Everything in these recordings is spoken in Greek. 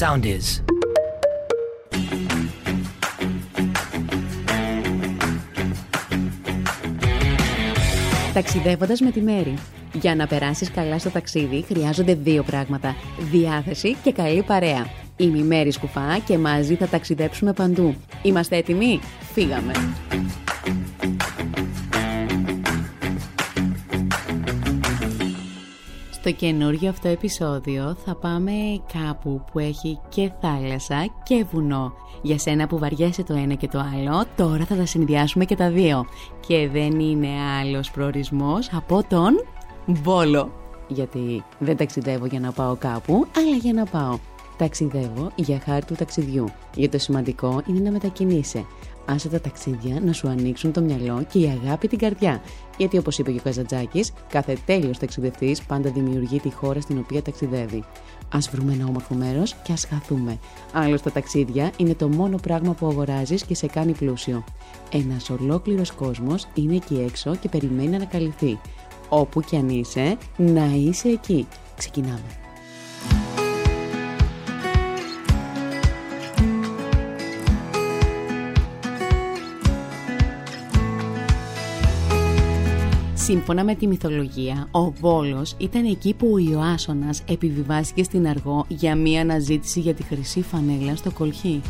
sound is. Ταξιδεύοντας με τη Μέρη. Για να περάσεις καλά στο ταξίδι χρειάζονται δύο πράγματα. Διάθεση και καλή παρέα. Είμαι η Μέρη Σκουφά και μαζί θα ταξιδέψουμε παντού. Είμαστε έτοιμοι; Φύγαμε! Στο καινούργιο αυτό επεισόδιο θα πάμε κάπου που έχει και θάλασσα και βουνό. Για σένα που βαριέσαι το ένα και το άλλο, τώρα θα τα συνδυάσουμε και τα δύο. Και δεν είναι άλλος προορισμός από τον Βόλο. Γιατί δεν ταξιδεύω για να πάω κάπου, αλλά για να πάω. Ταξιδεύω για χάρη του ταξιδιού. Γιατί το σημαντικό είναι να μετακινείσαι. Άσε τα ταξίδια να σου ανοίξουν το μυαλό και η αγάπη την καρδιά. Γιατί όπως είπε και ο Καζατζάκη, κάθε τέλειος ταξιδευτή πάντα δημιουργεί τη χώρα στην οποία ταξιδεύει. Α βρούμε ένα όμορφο μέρος και ας χαθούμε. Άλλωστε, τα ταξίδια είναι το μόνο πράγμα που αγοράζεις και σε κάνει πλούσιο. Ένας ολόκληρος κόσμος είναι εκεί έξω και περιμένει να ανακαλυφθεί. Όπου κι αν είσαι, να είσαι εκεί. Ξεκινάμε. Σύμφωνα με τη μυθολογία, ο Βόλος ήταν εκεί που ο Ιωάσονας επιβιβάστηκε στην Αργό για μία αναζήτηση για τη χρυσή φανέλα στο κολχί.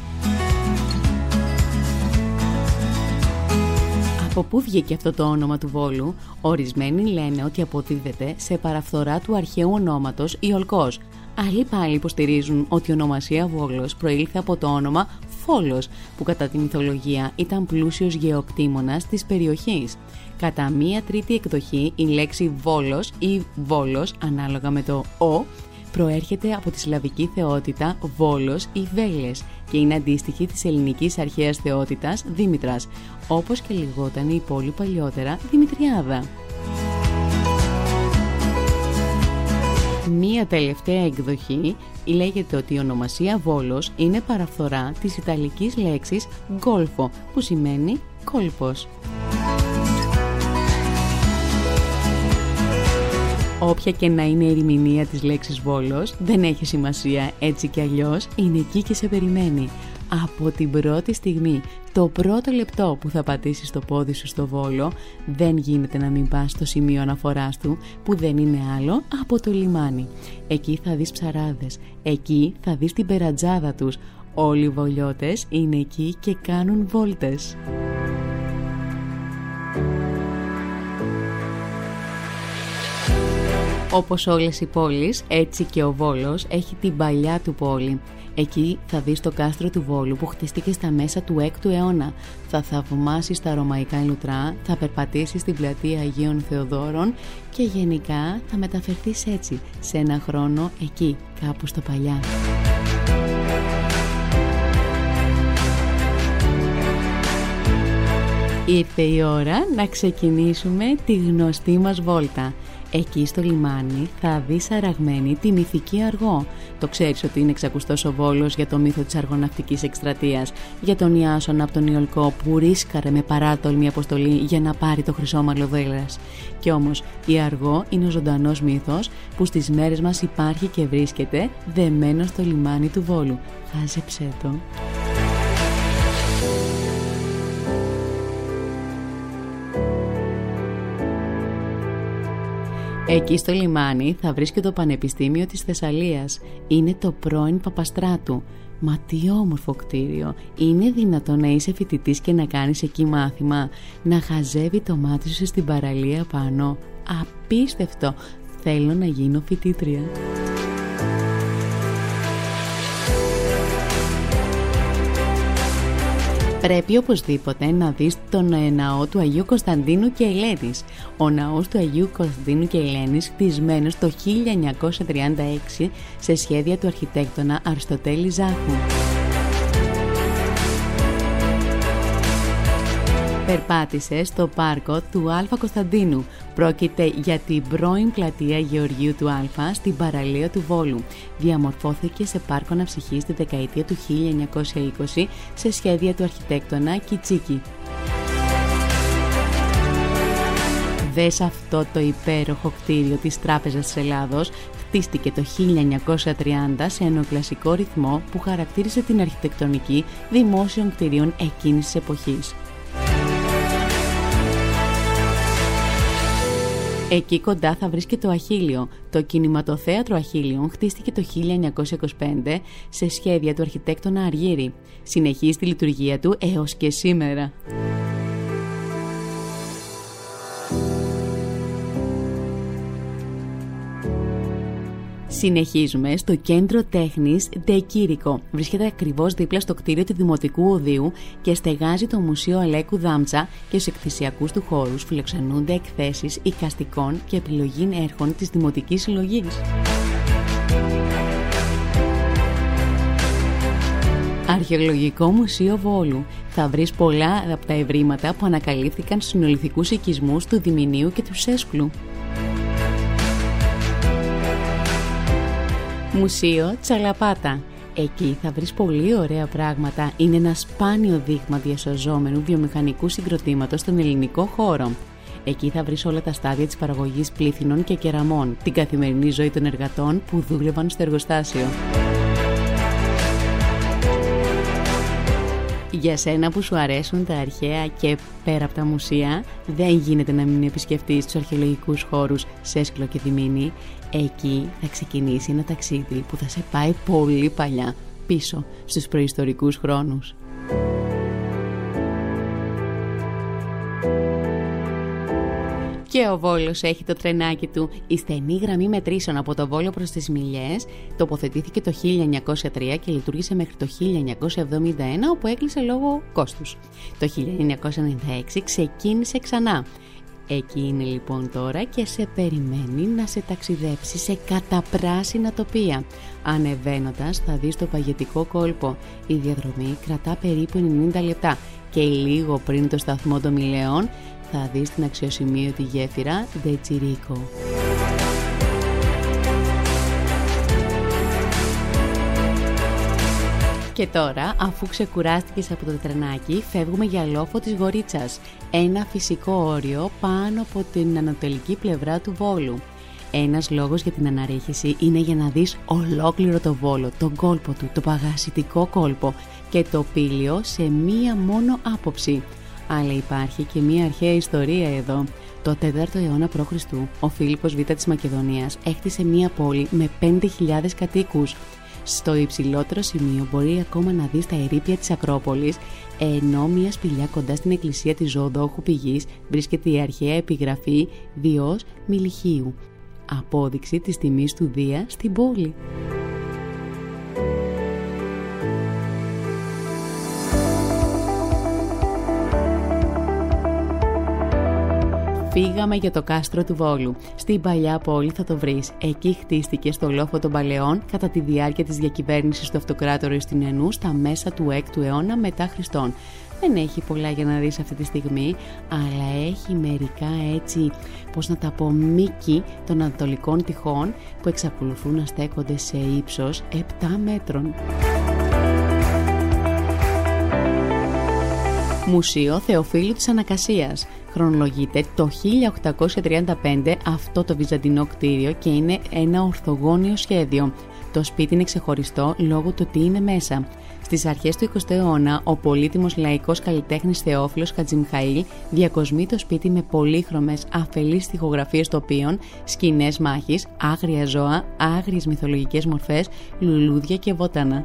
Από πού βγήκε αυτό το όνομα του Βόλου, ορισμένοι λένε ότι αποδίδεται σε παραφθορά του αρχαίου ονόματος Ιολκός. Άλλοι πάλι υποστηρίζουν ότι η ονομασία Βόλος προήλθε από το όνομα Φόλος, που κατά τη μυθολογία ήταν πλούσιος γεωκτήμονας της περιοχής. Κατά μία τρίτη εκδοχή η λέξη Βόλος ή Βόλος, ανάλογα με το «ο», προέρχεται από τη σλαβική θεότητα Βόλος ή Βέλες και είναι αντίστοιχη της ελληνικής αρχαίας θεότητας Δήμητρας, όπως και λιγόταν η πόλη παλιότερα Δημητριάδα. Μία τελευταία εκδοχή λέγεται ότι η ονομασία Βόλος είναι παραφθορά της ιταλικής λέξης «γκόλφο» που σημαίνει «κόλπος». Όποια και να είναι η ερμηνεία της λέξης Βόλος, δεν έχει σημασία έτσι κι αλλιώς, είναι εκεί και σε περιμένει. Από την πρώτη στιγμή, το πρώτο λεπτό που θα πατήσεις το πόδι σου στο Βόλο, δεν γίνεται να μην πας στο σημείο αναφοράς του, που δεν είναι άλλο από το λιμάνι. Εκεί θα δεις ψαράδες, εκεί θα δεις την περατζάδα τους. Όλοι οι βολιώτες είναι εκεί και κάνουν βόλτες. Όπως όλες οι πόλεις, έτσι και ο Βόλος έχει την παλιά του πόλη. Εκεί θα δεις το κάστρο του Βόλου που χτίστηκε στα μέσα του 6ου αιώνα. Θα θαυμάσεις τα ρωμαϊκά λουτρά, θα περπατήσεις στην πλατεία Αγίων Θεοδόρων και γενικά θα μεταφερθείς έτσι σε ένα χρόνο εκεί, κάπου στο παλιά. Ήρθε η ώρα να ξεκινήσουμε τη γνωστή μας βόλτα. Εκεί στο λιμάνι θα δεις αραγμένη τη μυθική αργό. Το ξέρεις ότι είναι εξακουστός ο Βόλος για το μύθο της αργοναυτικής εκστρατείας, για τον Ιάσονα από τον Ιολκό που ρίσκαρε με παράτολμη αποστολή για να πάρει το χρυσό μαλλοδέλας. Κι όμως η αργό είναι ο ζωντανός μύθος που στις μέρες μας υπάρχει και βρίσκεται δεμένο στο λιμάνι του Βόλου. Χάζεψέ το. Εκεί στο λιμάνι θα βρίσκεται το Πανεπιστήμιο της Θεσσαλίας. Είναι το πρώην Παπαστράτου. Μα τι όμορφο κτίριο. Είναι δυνατόν να είσαι φοιτητής και να κάνεις εκεί μάθημα. Να χαζεύει το μάτι σου στην παραλία πάνω. Απίστευτο. Θέλω να γίνω φοιτήτρια. Πρέπει οπωσδήποτε να δεις τον ε, ναό του Αγίου Κωνσταντίνου και Ελένης. Ο ναός του Αγίου Κωνσταντίνου και Ελένης χτισμένος το 1936 σε σχέδια του αρχιτέκτονα Αριστοτέλη Ζάχου. Περπάτησε στο πάρκο του Α Κωνσταντίνου. Πρόκειται για την πρώην πλατεία Γεωργίου του Α στην παραλία του Βόλου. Διαμορφώθηκε σε πάρκο αναψυχή στη δεκαετία του 1920 σε σχέδια του αρχιτέκτονα Κιτσίκη. Δες αυτό το υπέροχο κτίριο της Τράπεζας της Ελλάδος χτίστηκε το 1930 σε εννοκλασικό ρυθμό που χαρακτήριζε την αρχιτεκτονική δημόσιων κτηρίων εκείνης της εποχής. Εκεί κοντά θα βρίσκεται το Αχίλιο. Το κινηματοθέατρο Αχίλιον χτίστηκε το 1925 σε σχέδια του αρχιτέκτονα Αργύρη. Συνεχίζει τη λειτουργία του έως και σήμερα. Συνεχίζουμε στο κέντρο τέχνης Ντεκύρικο. Βρίσκεται ακριβώς δίπλα στο κτίριο του Δημοτικού Οδείου και στεγάζει το Μουσείο Αλέκου Δάμτσα και στους εκθεσιακούς του χώρους φιλοξενούνται εκθέσεις οικαστικών και επιλογή έρχων της Δημοτικής Συλλογής. Αρχαιολογικό Μουσείο Βόλου. Θα βρεις πολλά από τα ευρήματα που ανακαλύφθηκαν στους συνολιθικούς οικισμούς του Διμηνίου και του Σέσκλου. Μουσείο Τσαλαπάτα. Εκεί θα βρεις πολύ ωραία πράγματα. Είναι ένα σπάνιο δείγμα διασωζόμενου βιομηχανικού συγκροτήματος στον ελληνικό χώρο. Εκεί θα βρεις όλα τα στάδια της παραγωγής πλήθυνων και κεραμών, την καθημερινή ζωή των εργατών που δούλευαν στο εργοστάσιο. Για σένα που σου αρέσουν τα αρχαία και πέρα από τα μουσεία, δεν γίνεται να μην επισκεφτείς τους αρχαιολογικούς χώρους Σέσκλο και Δημήνη. Εκεί θα ξεκινήσει ένα ταξίδι που θα σε πάει πολύ παλιά, πίσω στους προϊστορικούς χρόνους. Και ο Βόλος έχει το τρενάκι του. Η στενή γραμμή μετρήσεων από το Βόλο προς τις Μιλιές τοποθετήθηκε το 1903 και λειτουργήσε μέχρι το 1971 όπου έκλεισε λόγω κόστους. Το 1996 ξεκίνησε ξανά. Εκεί είναι λοιπόν τώρα και σε περιμένει να σε ταξιδέψει σε καταπράσινα τοπία. Ανεβαίνοντας θα δεις το παγετικό κόλπο. Η διαδρομή κρατά περίπου 90 λεπτά και λίγο πριν το σταθμό των Μιλεών θα δεις την αξιοσημείωτη γέφυρα Τσιρίκο. Και τώρα, αφού ξεκουράστηκες από το τρενάκι, φεύγουμε για λόφο της Γορίτσας, ένα φυσικό όριο πάνω από την ανατολική πλευρά του Βόλου. Ένας λόγος για την αναρρίχηση είναι για να δεις ολόκληρο το Βόλο, τον κόλπο του, το παγασιτικό κόλπο και το πύλιο σε μία μόνο άποψη. Αλλά υπάρχει και μία αρχαία ιστορία εδώ. Το 4ο αιώνα π.Χ. ο Φίλιππος Β της Μακεδονίας έκτισε μία πόλη με 5.000 κατοίκους. Στο υψηλότερο σημείο μπορεί ακόμα να δεις τα ερήπια της Ακρόπολης, ενώ μία σπηλιά κοντά στην εκκλησία της Ζωοδόχου Πηγής βρίσκεται η αρχαία επιγραφή Διός Μιλιχίου, απόδειξη της τιμής του Δία στην πόλη. Φύγαμε για το κάστρο του Βόλου. Στην παλιά πόλη θα το βρεις. Εκεί χτίστηκε στο λόφο των Παλαιών κατά τη διάρκεια της διακυβέρνησης του αυτοκράτορου Ιστινενού στα μέσα του 6ου αιώνα μετά Χριστόν. Δεν έχει πολλά για να δεις αυτή τη στιγμή, αλλά έχει μερικά έτσι, πώς να τα πω, μήκη των ανατολικών τυχών που εξακολουθούν να στέκονται σε ύψος 7 μέτρων. Μουσείο Θεοφίλου της Ανακασίας. Χρονολογείται το 1835 αυτό το βυζαντινό κτίριο και είναι ένα ορθογώνιο σχέδιο. Το σπίτι είναι ξεχωριστό λόγω του τι είναι μέσα. Στις αρχές του 20ου αιώνα, ο πολύτιμος λαϊκός καλλιτέχνης Θεόφιλος Χατζημχαήλ διακοσμεί το σπίτι με πολύχρωμες αφελείς τοιχογραφίε τοπίων, σκηνές μάχης, άγρια ζώα, άγριες μυθολογικές μορφές, λουλούδια και βότανα.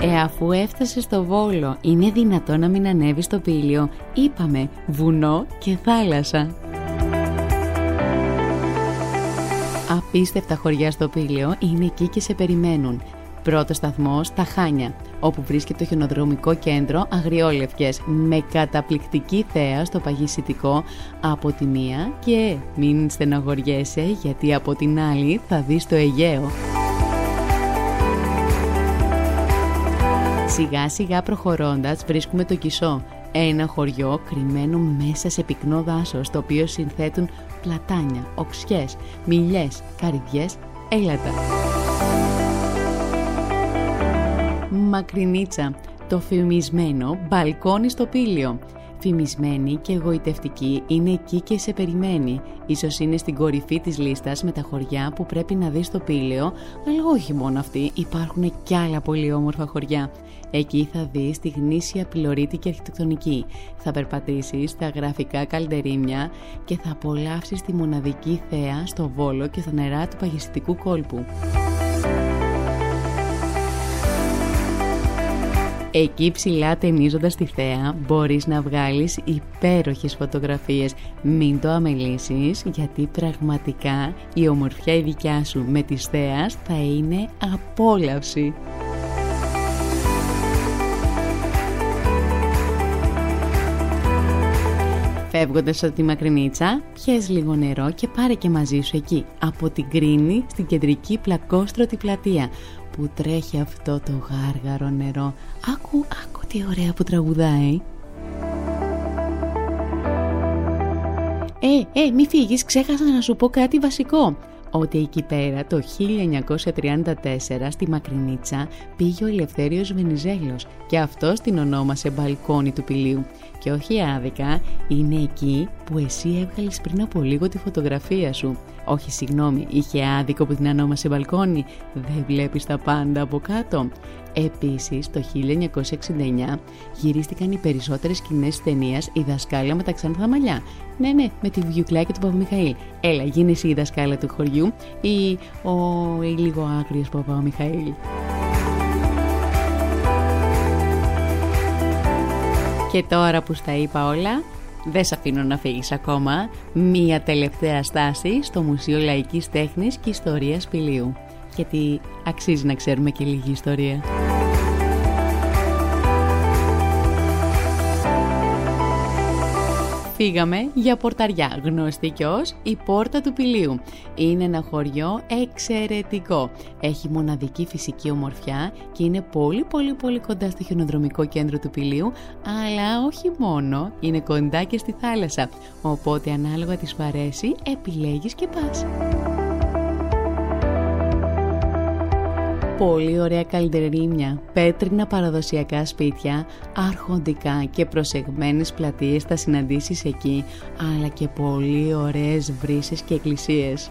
Ε, αφού έφτασε στο Βόλο, είναι δυνατό να μην ανέβει στο πύλιο. Είπαμε βουνό και θάλασσα. Απίστευτα χωριά στο πύλιο είναι εκεί και σε περιμένουν. Πρώτο σταθμό στα Χάνια, όπου βρίσκεται το χιονοδρομικό κέντρο Αγριόλευκες με καταπληκτική θέα στο παγισιτικό από τη μία και μην στεναχωριέσαι γιατί από την άλλη θα δεις το Αιγαίο. Σιγά σιγά προχωρώντας βρίσκουμε το Κισό, ένα χωριό κρυμμένο μέσα σε πυκνό δάσος, το οποίο συνθέτουν πλατάνια, οξιές, μιλιές, καρυδιές, έλατα. Μακρινίτσα, το φημισμένο μπαλκόνι στο πήλιο. Φημισμένη και εγωιτευτική είναι εκεί και σε περιμένει. Ίσως είναι στην κορυφή της λίστας με τα χωριά που πρέπει να δεις στο πήλαιο, αλλά όχι μόνο αυτή, υπάρχουν κι άλλα πολύ όμορφα χωριά. Εκεί θα δεις τη γνήσια πυλωρίτικη αρχιτεκτονική. Θα περπατήσεις στα γραφικά καλντερίμια και θα απολαύσεις τη μοναδική θέα στο Βόλο και στα νερά του παγιστικού κόλπου. Εκεί ψηλά ταινίζοντας τη θέα μπορείς να βγάλεις υπέροχες φωτογραφίες. Μην το αμελήσεις γιατί πραγματικά η ομορφιά η δικιά σου με τις θέας θα είναι απόλαυση. Φεύγοντας από τη μακρινίτσα, πιες λίγο νερό και πάρε και μαζί σου εκεί, από την Κρίνη στην κεντρική πλακόστρωτη πλατεία, που τρέχει αυτό το γάργαρο νερό. Άκου, άκου τι ωραία που τραγουδάει. Ε, ε, μη φύγεις, ξέχασα να σου πω κάτι βασικό ότι εκεί πέρα το 1934 στη Μακρινίτσα πήγε ο Ελευθέριος Βενιζέλος και αυτός την ονόμασε μπαλκόνι του πηλίου και όχι άδικα είναι εκεί που εσύ έβγαλες πριν από λίγο τη φωτογραφία σου όχι συγγνώμη, είχε άδικο που την ονόμασε μπαλκόνι δεν βλέπεις τα πάντα από κάτω Επίσης, το 1969 γυρίστηκαν οι περισσότερες σκηνές ταινίας «Η δασκάλα με τα ξανθά μαλλιά». Ναι, ναι, με τη βιουκλάκια του Παπαμιχαήλ. Έλα, γίνε εσύ η δασκάλα του χωριού ή ο ή λίγο άγριος Παπαμιχαήλ. Και τώρα που στα είπα όλα, δεν σε αφήνω να φύγεις ακόμα. Μία τελευταία στάση στο Μουσείο Λαϊκής Τέχνης και Ιστορίας Πηλίου γιατί αξίζει να ξέρουμε και λίγη ιστορία. Φύγαμε για πορταριά, γνωστή και ως η Πόρτα του Πηλίου. Είναι ένα χωριό εξαιρετικό. Έχει μοναδική φυσική ομορφιά και είναι πολύ πολύ πολύ κοντά στο χιονοδρομικό κέντρο του Πηλίου, αλλά όχι μόνο, είναι κοντά και στη θάλασσα. Οπότε ανάλογα της παρέσει επιλέγεις και πας. Πολύ ωραία καλντερίμια, πέτρινα παραδοσιακά σπίτια, αρχοντικά και προσεγμένες πλατείες θα συναντήσεις εκεί, αλλά και πολύ ωραίες βρύσες και εκκλησίες.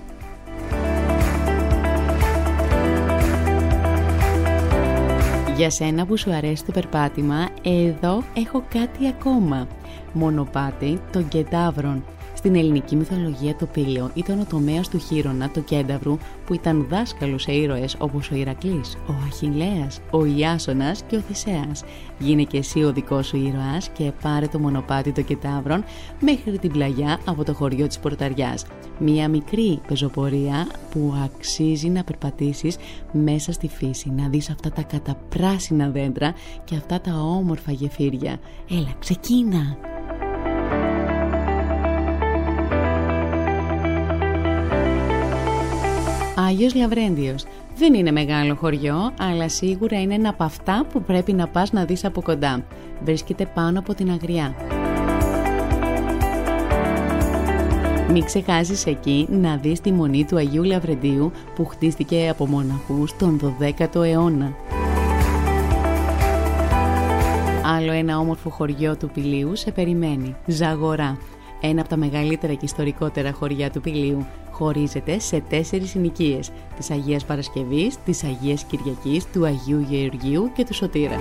Για σένα που σου αρέσει το περπάτημα, εδώ έχω κάτι ακόμα. Μονοπάτι των Κεντάβρων στην ελληνική μυθολογία το πύλιο ήταν ο τομέας του Χείρονα, το Κένταβρου, που ήταν δάσκαλος σε ήρωες όπως ο Ηρακλής, ο Αχηλέα, ο Ιάσονας και ο Θησέας. Γίνε και εσύ ο δικός σου ήρωας και πάρε το μονοπάτι των Κετάβρων μέχρι την πλαγιά από το χωριό της Πορταριάς. Μία μικρή πεζοπορία που αξίζει να περπατήσεις μέσα στη φύση, να δεις αυτά τα καταπράσινα δέντρα και αυτά τα όμορφα γεφύρια. Έλα, ξεκίνα! Άγιος Λαβρέντιος. Δεν είναι μεγάλο χωριό, αλλά σίγουρα είναι ένα από αυτά που πρέπει να πας να δεις από κοντά. Βρίσκεται πάνω από την Αγριά. Μην ξεχάσεις εκεί να δεις τη μονή του Αγίου Λαβρεντίου που χτίστηκε από μοναχούς τον 12ο αιώνα. Άλλο ένα όμορφο χωριό του Πηλίου σε περιμένει, Ζαγορά, ένα από τα μεγαλύτερα και ιστορικότερα χωριά του Πηλίου, χωρίζεται σε τέσσερις συνοικίες, της Αγίας Παρασκευής, της Αγίας Κυριακής, του Αγίου Γεωργίου και του Σωτήρα.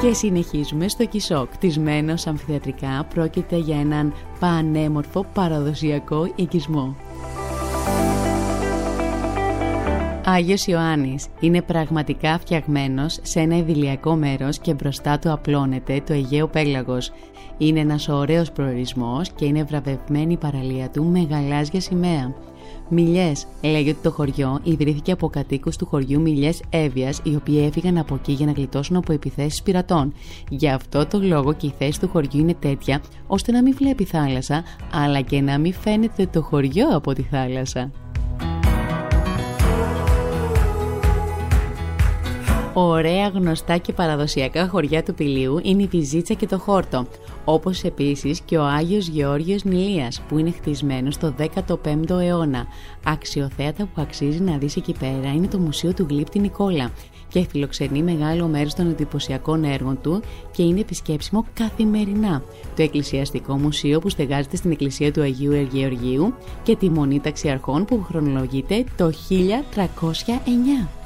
Και συνεχίζουμε στο Κισό, κτισμένο αμφιθεατρικά, πρόκειται για έναν πανέμορφο παραδοσιακό οικισμό. Άγιος Ιωάννης είναι πραγματικά φτιαγμένος σε ένα ειδηλιακό μέρος και μπροστά του απλώνεται το Αιγαίο Πέλαγος. Είναι ένας ωραίος προορισμός και είναι βραβευμένη η παραλία του με γαλάζια σημαία. Μιλιές. Λέγει ότι το χωριό ιδρύθηκε από κατοίκους του χωριού Μιλιές Εύβοια, οι οποίοι έφυγαν από εκεί για να γλιτώσουν από επιθέσεις πειρατών. Γι' αυτό το λόγο και η θέση του χωριού είναι τέτοια, ώστε να μην βλέπει θάλασσα, αλλά και να μην φαίνεται το χωριό από τη θάλασσα. Ωραία γνωστά και παραδοσιακά χωριά του Πηλίου είναι η Βυζίτσα και το Χόρτο, όπως επίσης και ο Άγιος Γεώργιος Νηλίας που είναι χτισμένος στο 15ο αιώνα. Αξιοθέατα που αξίζει να δεις εκεί πέρα είναι το Μουσείο του Γλύπτη Νικόλα και φιλοξενεί μεγάλο μέρος των εντυπωσιακών έργων του και είναι επισκέψιμο καθημερινά. Το Εκκλησιαστικό Μουσείο που στεγάζεται στην Εκκλησία του Αγίου Εργεωργίου και τη Μονή Ταξιαρχών που χρονολογείται το 1309.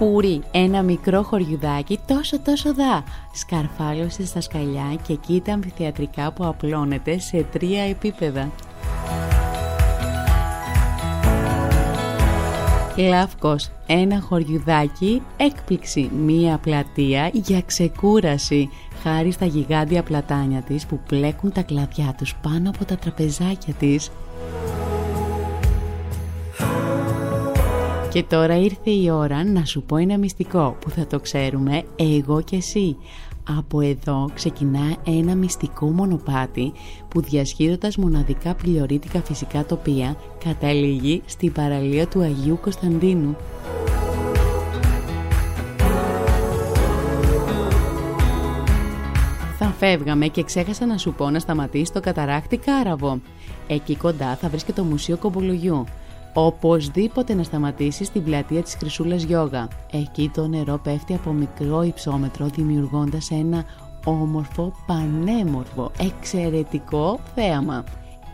Πούρι, ένα μικρό χωριουδάκι τόσο τόσο δά. Σκαρφάλωσε στα σκαλιά και κοίτα αμφιθεατρικά που απλώνεται σε τρία επίπεδα. Λαύκος, ένα χωριουδάκι, έκπληξη, μία πλατεία για ξεκούραση, χάρη στα γιγάντια πλατάνια της που πλέκουν τα κλαδιά τους πάνω από τα τραπεζάκια της. Και τώρα ήρθε η ώρα να σου πω ένα μυστικό που θα το ξέρουμε εγώ και εσύ. Από εδώ ξεκινά ένα μυστικό μονοπάτι που διασχίζοντας μοναδικά πληρορίτικα φυσικά τοπία καταλήγει στην παραλία του Αγίου Κωνσταντίνου. Θα φεύγαμε και ξέχασα να σου πω να σταματήσει το καταράκτη Κάραβο. Εκεί κοντά θα βρίσκεται το Μουσείο Κομπολογιού Οπωσδήποτε να σταματήσει στην πλατεία της Χρυσούλας Γιόγα. Εκεί το νερό πέφτει από μικρό υψόμετρο δημιουργώντας ένα όμορφο, πανέμορφο, εξαιρετικό θέαμα.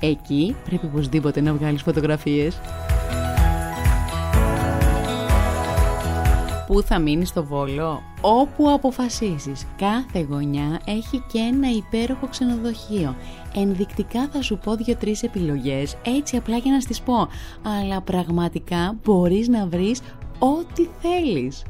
Εκεί πρέπει οπωσδήποτε να βγάλεις φωτογραφίες. Πού θα μείνεις στο Βόλο; Όπου αποφασίσεις. Κάθε γωνιά έχει και ένα υπέροχο ξενοδοχείο. Ενδεικτικά θα σου πω δύο-τρεις επιλογές, έτσι απλά για να στις πω. Αλλά πραγματικά μπορείς να βρεις ό,τι θέλεις.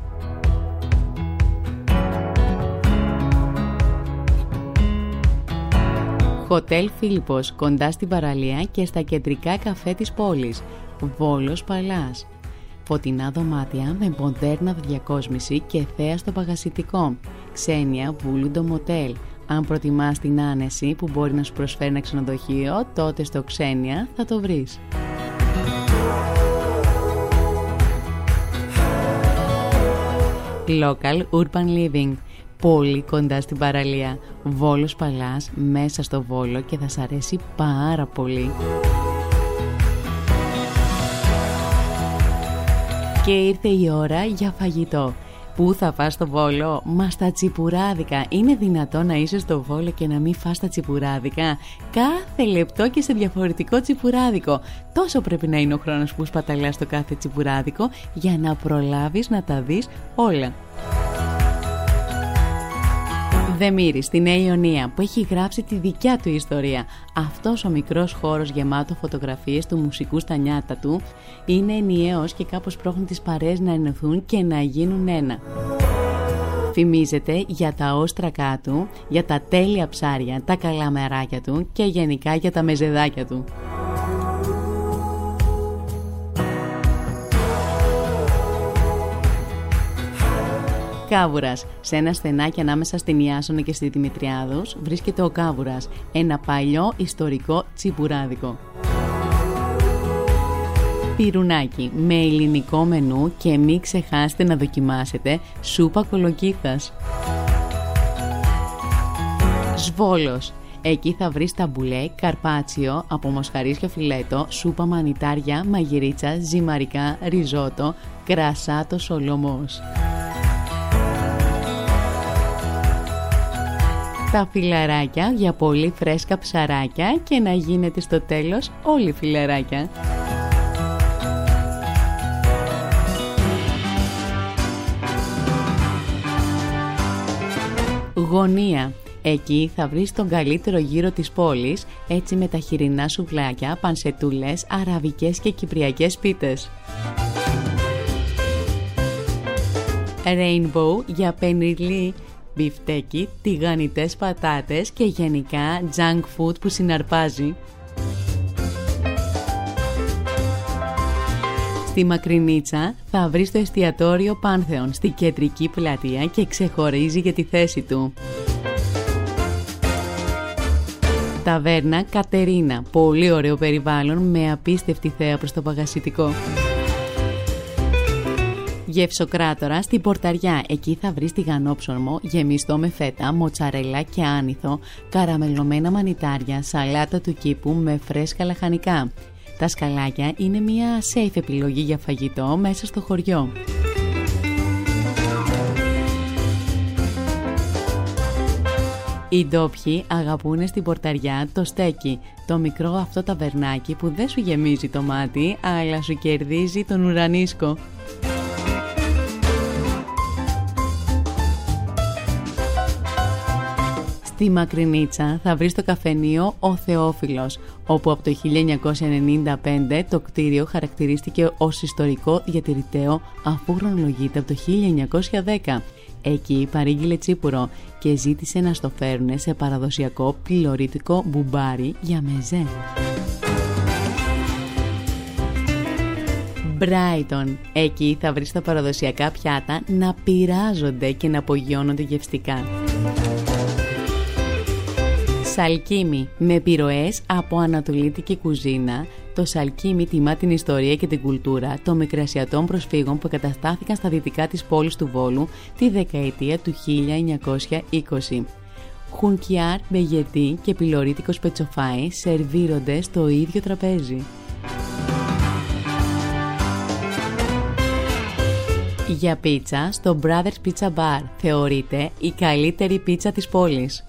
Χοτέλ Φίλιππος, κοντά στην παραλία και στα κεντρικά καφέ της πόλης. Βόλος Παλάς φωτεινά δωμάτια με μοντέρνα διακόσμηση και θέα στο παγασιτικό, ξένια βούλουντο μοτέλ. Αν προτιμάς την άνεση που μπορεί να σου προσφέρει ένα ξενοδοχείο, τότε στο ξένια θα το βρεις. Local Urban Living Πολύ κοντά στην παραλία Βόλος Παλάς μέσα στο Βόλο και θα σ' αρέσει πάρα πολύ Και ήρθε η ώρα για φαγητό. Πού θα φας στο Βόλο, μα στα τσιπουράδικα. Είναι δυνατό να είσαι στο Βόλο και να μην φας τα τσιπουράδικα; Κάθε λεπτό και σε διαφορετικό τσιπουράδικο. Τόσο πρέπει να είναι ο χρόνος που σπαταλάς στο κάθε τσιπουράδικο για να προλάβεις να τα δεις όλα. Δεμήρη στη Νέα Ιωνία που έχει γράψει τη δικιά του ιστορία. Αυτός ο μικρός χώρος γεμάτο φωτογραφίες του μουσικού στα νιάτα του είναι ενιαίος και κάπως πρόχνει τις παρέες να ενωθούν και να γίνουν ένα. Φημίζεται για τα όστρακά του, για τα τέλεια ψάρια, τα καλά μεράκια του και γενικά για τα μεζεδάκια του. Κάβουρας. Σε ένα στενάκι ανάμεσα στην Ιάσονα και στη Δημητριάδους βρίσκεται ο Κάβουρας, ένα παλιό ιστορικό τσιπουράδικο. Πυρουνάκι με ελληνικό μενού και μην ξεχάσετε να δοκιμάσετε σούπα κολοκύθας. Σβόλος. Εκεί θα βρεις ταμπουλέ, καρπάτσιο, από μοσχαρίσιο φιλέτο, σούπα μανιτάρια, μαγειρίτσα, ζυμαρικά, ριζότο, κρασάτο σολομός. Τα φιλαράκια για πολύ φρέσκα ψαράκια και να γίνεται στο τέλος όλοι φιλαράκια. Γωνία. Εκεί θα βρεις τον καλύτερο γύρο της πόλης, έτσι με τα χοιρινά σουβλάκια, πανσετούλες, αραβικές και κυπριακές πίτες. Rainbow για πενιλί μπιφτέκι, τηγανιτές πατάτες και γενικά junk food που συναρπάζει. Στη Μακρινίτσα θα βρεις το εστιατόριο Πάνθεον στη κεντρική πλατεία και ξεχωρίζει για τη θέση του. Ταβέρνα Κατερίνα. Πολύ ωραίο περιβάλλον με απίστευτη θέα προς το παγασιτικό. Γευσοκράτορα στην Πορταριά. Εκεί θα βρεις τηγανόψωμο γεμιστό με φέτα, μοτσαρέλα και άνηθο, καραμελωμένα μανιτάρια, σαλάτα του κήπου με φρέσκα λαχανικά. Τα σκαλάκια είναι μια safe επιλογή για φαγητό μέσα στο χωριό. Οι ντόπιοι αγαπούν στην πορταριά το στέκι, το μικρό αυτό ταβερνάκι που δεν σου γεμίζει το μάτι, αλλά σου κερδίζει τον ουρανίσκο. Στη Μακρινίτσα θα βρεις το καφενείο «Ο Θεόφιλος», όπου από το 1995 το κτίριο χαρακτηρίστηκε ως ιστορικό διατηρηταίο αφού χρονολογείται από το 1910. Εκεί παρήγγειλε τσίπουρο και ζήτησε να στο φέρουν σε παραδοσιακό πληρορίτικο μπουμπάρι για μεζέ. Μπράιτον. Εκεί θα βρεις τα παραδοσιακά πιάτα να πειράζονται και να απογειώνονται γευστικά. Σαλκίμι με επιρροές από ανατολίτικη κουζίνα, το Σαλκίμι τιμά την ιστορία και την κουλτούρα των μικρασιατών προσφύγων που καταστάθηκαν στα δυτικά της πόλης του Βόλου τη δεκαετία του 1920. Χουνκιάρ, μπεγετή και πιλωρίτικος πετσοφάι σερβίρονται στο ίδιο τραπέζι. Για πίτσα, στο Brothers Pizza Bar θεωρείται η καλύτερη πίτσα της πόλης.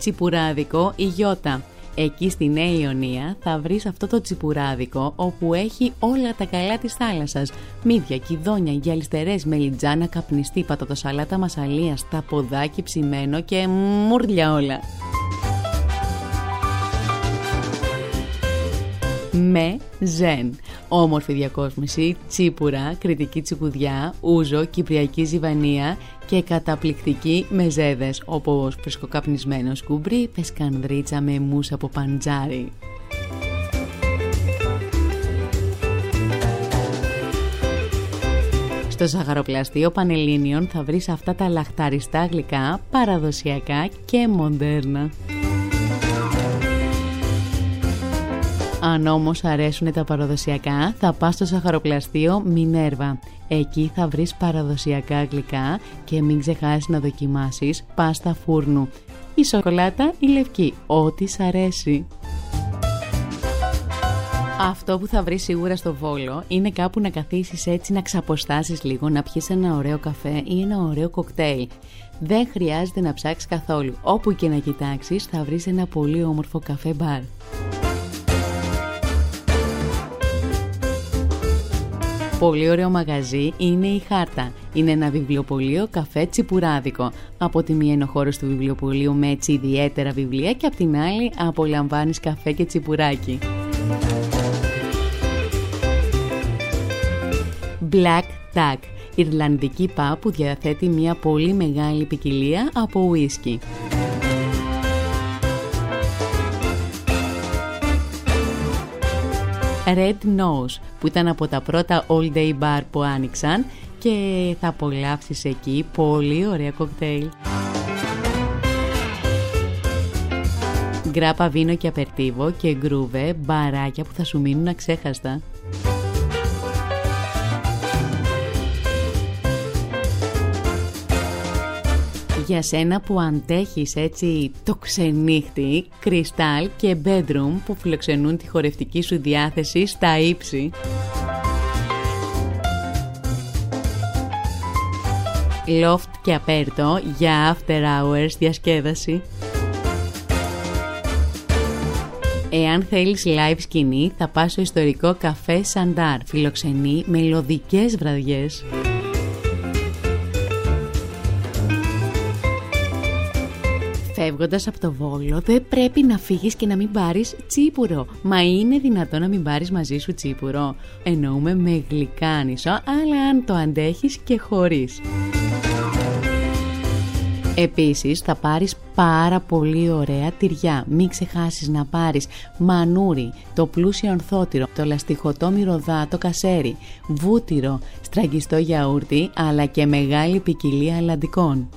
Τσιπουράδικο η Γιώτα. Εκεί στη Νέα Ιωνία θα βρεις αυτό το τσιπουράδικο όπου έχει όλα τα καλά της θάλασσας. Μύδια, κυδόνια, γυαλιστερές, μελιτζάνα, καπνιστή, πατατοσαλάτα μασαλία, τα ποδάκι ψημένο και μουρλια όλα. με ζεν. Όμορφη διακόσμηση, τσίπουρα, κριτική τσικουδιά, ούζο, κυπριακή ζυβανία και καταπληκτική μεζέδες όπως φρεσκοκαπνισμένος σκούμπρι, πεσκανδρίτσα με μουσα από παντζάρι. Στο ζαχαροπλαστείο Πανελλήνιων θα βρεις αυτά τα λαχταριστά γλυκά, παραδοσιακά και μοντέρνα. Αν όμως αρέσουν τα παραδοσιακά, θα πας στο σαχαροπλαστείο Μινέρβα. Εκεί θα βρεις παραδοσιακά γλυκά και μην ξεχάσεις να δοκιμάσεις πάστα φούρνου. Η σοκολάτα η λευκή, ό,τι σ' αρέσει. Αυτό που θα βρεις σίγουρα στο Βόλο είναι κάπου να καθίσεις έτσι να ξαποστάσεις λίγο, να πιεις ένα ωραίο καφέ ή ένα ωραίο κοκτέιλ. Δεν χρειάζεται να ψάξεις καθόλου. Όπου και να κοιτάξεις θα βρεις ένα πολύ όμορφο καφέ μπαρ. Πολύ ωραίο μαγαζί είναι η Χάρτα. Είναι ένα βιβλιοπωλείο καφέ τσιπουράδικο. Από τη μία είναι ο χώρος του βιβλιοπωλείου με έτσι ιδιαίτερα βιβλία και από την άλλη απολαμβάνεις καφέ και τσιπουράκι. Black Tag, Ιρλανδική πά που διαθέτει μια πολύ μεγάλη ποικιλία από ουίσκι. Red Nose που ήταν από τα πρώτα all day bar που άνοιξαν και θα απολαύσεις εκεί πολύ ωραία κοκτέιλ. Γκράπα βίνο και απερτίβο και γκρούβε μπαράκια που θα σου μείνουν αξέχαστα. Για σένα που αντέχεις έτσι το ξενύχτη, κρυστάλ και bedroom που φιλοξενούν τη χορευτική σου διάθεση στα ύψη. Loft και απέρτο για after hours διασκέδαση. Εάν θέλεις live σκηνή θα πας στο ιστορικό καφέ Σαντάρ, φιλοξενεί μελωδικές βραδιές. Φεύγοντας από το Βόλο, δεν πρέπει να φύγεις και να μην πάρεις τσίπουρο. Μα είναι δυνατό να μην πάρεις μαζί σου τσίπουρο. Εννοούμε με γλυκάνισο, αλλά αν το αντέχεις και χωρίς. Επίσης θα πάρεις πάρα πολύ ωραία τυριά. Μην ξεχάσεις να πάρεις μανούρι, το πλούσιο ανθότυρο, το λαστιχωτό μυρωδά, το κασέρι, βούτυρο, στραγγιστό γιαούρτι αλλά και μεγάλη ποικιλία αλαντικών.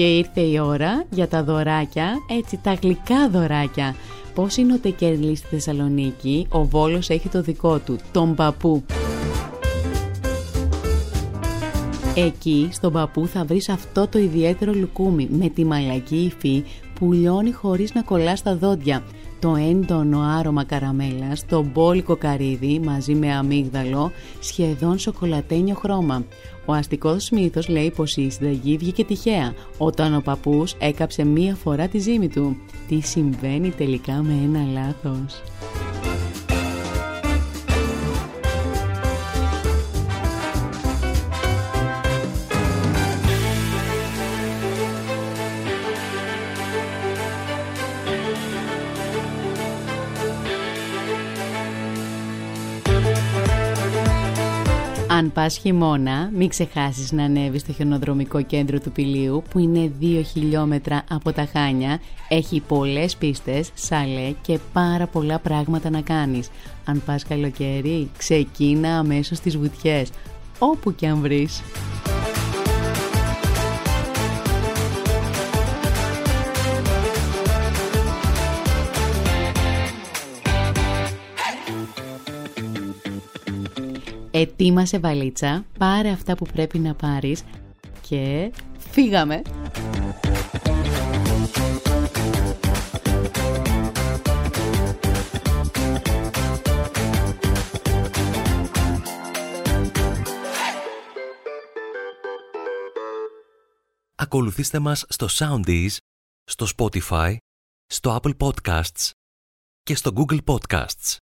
Και ήρθε η ώρα για τα δωράκια, έτσι τα γλυκά δωράκια. Πώς είναι ο Τεκέρλι στη Θεσσαλονίκη, ο Βόλος έχει το δικό του, τον παππού. Εκεί στον παππού θα βρεις αυτό το ιδιαίτερο λουκούμι με τη μαλακή υφή που λιώνει χωρίς να κολλάς στα δόντια. Το έντονο άρωμα καραμέλας, το μπόλικο καρύδι μαζί με αμύγδαλο, σχεδόν σοκολατένιο χρώμα. Ο αστικός μύθος λέει πως η συνταγή βγήκε τυχαία όταν ο παππούς έκαψε μία φορά τη ζύμη του. Τι συμβαίνει τελικά με ένα λάθος; Αν πας χειμώνα, μην ξεχάσεις να ανέβεις στο χιονοδρομικό κέντρο του Πηλίου που είναι 2 χιλιόμετρα από τα Χάνια, έχει πολλές πίστες, σαλέ και πάρα πολλά πράγματα να κάνεις. Αν πας καλοκαίρι, ξεκίνα αμέσως στις βουτιές, όπου και αν βρεις. Ετοίμασε βαλίτσα, πάρε αυτά που πρέπει να πάρεις και φύγαμε! Ακολουθήστε μας στο Soundees, στο Spotify, στο Apple Podcasts και στο Google Podcasts.